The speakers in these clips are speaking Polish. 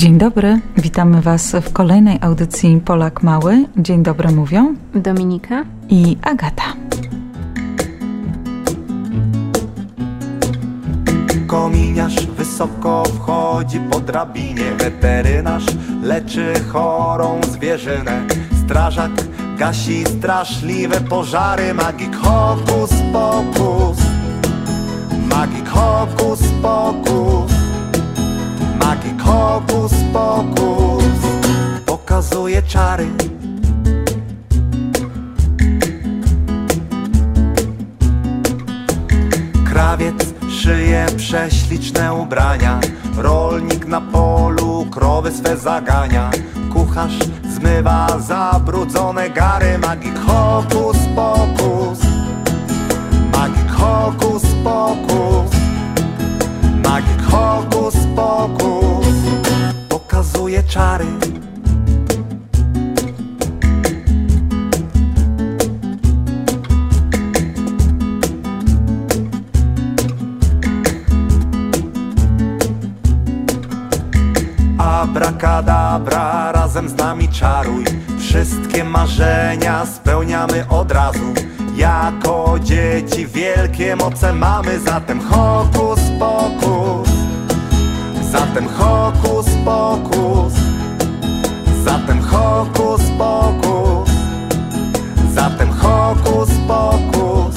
Dzień dobry, witamy Was w kolejnej audycji Polak Mały. Dzień dobry mówią Dominika i Agata. Kominiarz wysoko wchodzi po drabinie. Weterynarz leczy chorą zwierzynę. Strażak gasi straszliwe pożary. Magik hokus pokus. Magik hokus pokus Magik hokus pokus Pokazuje czary. Krawiec szyje prześliczne ubrania. Rolnik na polu krowy swe zagania. Kucharz zmywa zabrudzone gary. Magik hokus pokus. Magik hokus pokus. Magik hokus pokus Pokazuje czary. Abrakadabra, razem z nami czaruj. Wszystkie marzenia spełniamy od razu. Jako dzieci wielkie moce mamy Zatem hokus pokus Zatem hokus pokus. Zatem hokus pokus. Zatem hokus pokus.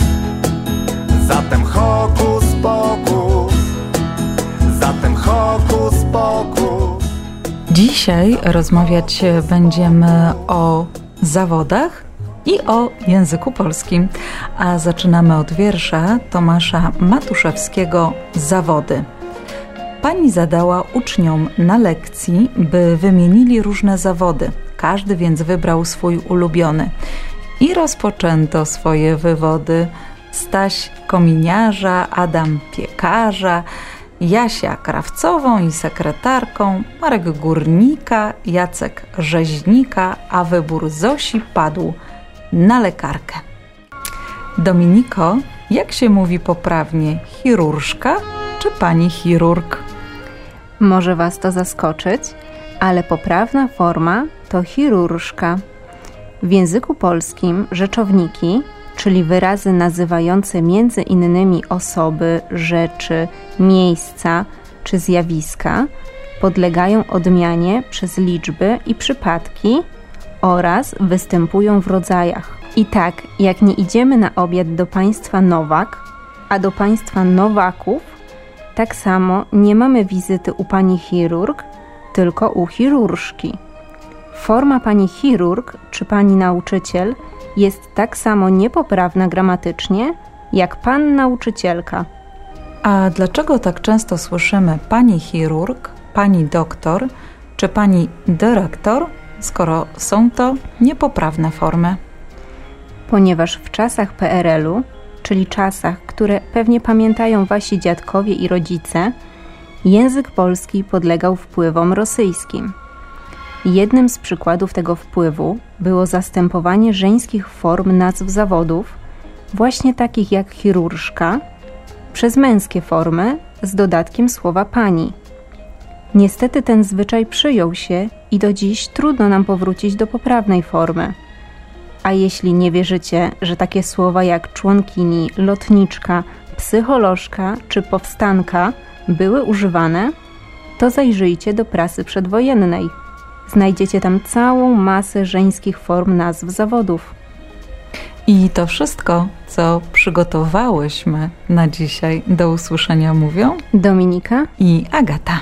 Zatem hokus pokus. Zatem hokus pokus. Dzisiaj rozmawiać będziemy o zawodach i o języku polskim, a zaczynamy od wiersza Tomasza Matuszewskiego Zawody. Pani zadała uczniom na lekcji, by wymienili różne zawody. Każdy więc wybrał swój ulubiony. I rozpoczęto swoje wywody. Staś kominiarza, Adam piekarza, Jasia krawcową i sekretarką, Marek górnika, Jacek rzeźnika, a wybór Zosi padł na lekarkę. Dominiko, jak się mówi poprawnie, chirurżka czy pani chirurg? Może Was to zaskoczyć, ale poprawna forma to chirurżka. W języku polskim rzeczowniki, czyli wyrazy nazywające między innymi osoby, rzeczy, miejsca czy zjawiska, podlegają odmianie przez liczby i przypadki oraz występują w rodzajach. I tak, jak nie idziemy na obiad do państwa Nowak, a do państwa Nowaków, tak samo nie mamy wizyty u pani chirurg, tylko u chirurżki. Forma pani chirurg czy pani nauczyciel jest tak samo niepoprawna gramatycznie, jak pan nauczycielka. A dlaczego tak często słyszymy pani chirurg, pani doktor czy pani dyrektor, skoro są to niepoprawne formy? Ponieważ w czasach PRL-u, czyli czasach, które pewnie pamiętają wasi dziadkowie i rodzice, język polski podlegał wpływom rosyjskim. Jednym z przykładów tego wpływu było zastępowanie żeńskich form nazw zawodów, właśnie takich jak chirurżka, przez męskie formy z dodatkiem słowa pani. Niestety ten zwyczaj przyjął się i do dziś trudno nam powrócić do poprawnej formy. A jeśli nie wierzycie, że takie słowa jak członkini, lotniczka, psycholożka czy powstanka były używane, to zajrzyjcie do prasy przedwojennej. Znajdziecie tam całą masę żeńskich form nazw zawodów. I to wszystko, co przygotowałyśmy na dzisiaj do usłyszenia mówią Dominika i Agata.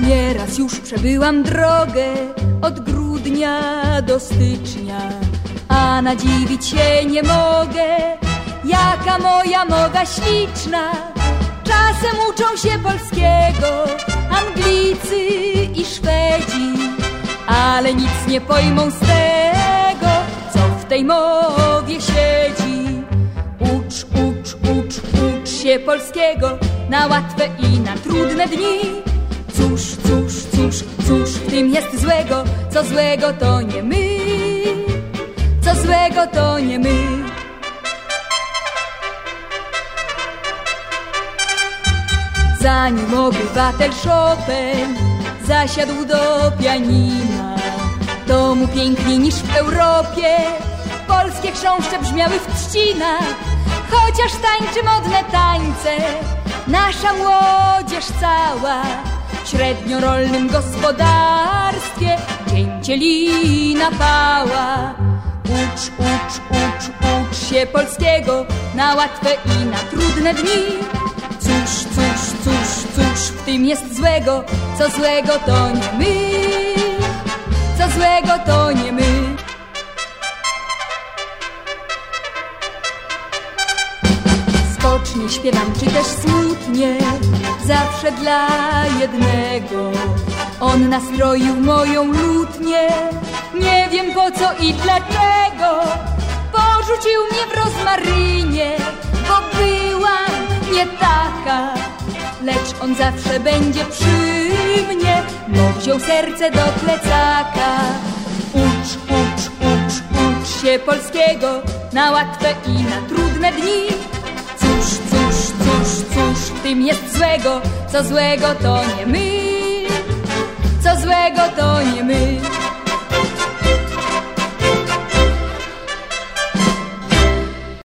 Nieraz już przebyłam drogę od grudnia do stycznia, a nadziwić się nie mogę, jaka moja moga śliczna. Czasem uczą się polskiego Anglicy i Szwedzi, ale nic nie pojmą z tego, co w tej mowie siedzi. Ucz, ucz, ucz, ucz się polskiego na łatwe i na trudne dni. Cóż, cóż, cóż, cóż w tym jest złego, co złego to nie my, co złego to nie my. zanim obywatel Chopin zasiadł do pianina. To mu piękniej niż w Europie, polskie chrząszcze brzmiały w trzcinach, chociaż tańczy modne tańce, nasza młodzież cała średniorolnym gospodarstwie dzięcielina pała. Ucz, ucz, ucz, ucz się polskiego na łatwe i na trudne dni. Cóż, cóż, cóż, cóż w tym jest złego, co złego to nie my, co złego to nie my. Spocznie śpiewam, czy też smutnie, zawsze dla jednego. On nastroił moją lutnię, nie wiem po co i dlaczego. Porzucił mnie w rozmarynie, bo byłam nie taka. Lecz on zawsze będzie przy mnie, bo wziął serce do plecaka. Ucz, ucz, ucz, ucz się polskiego na łatwe i na trudne dni. Cóż, tym jest złego? Co złego to nie my, co złego to nie my.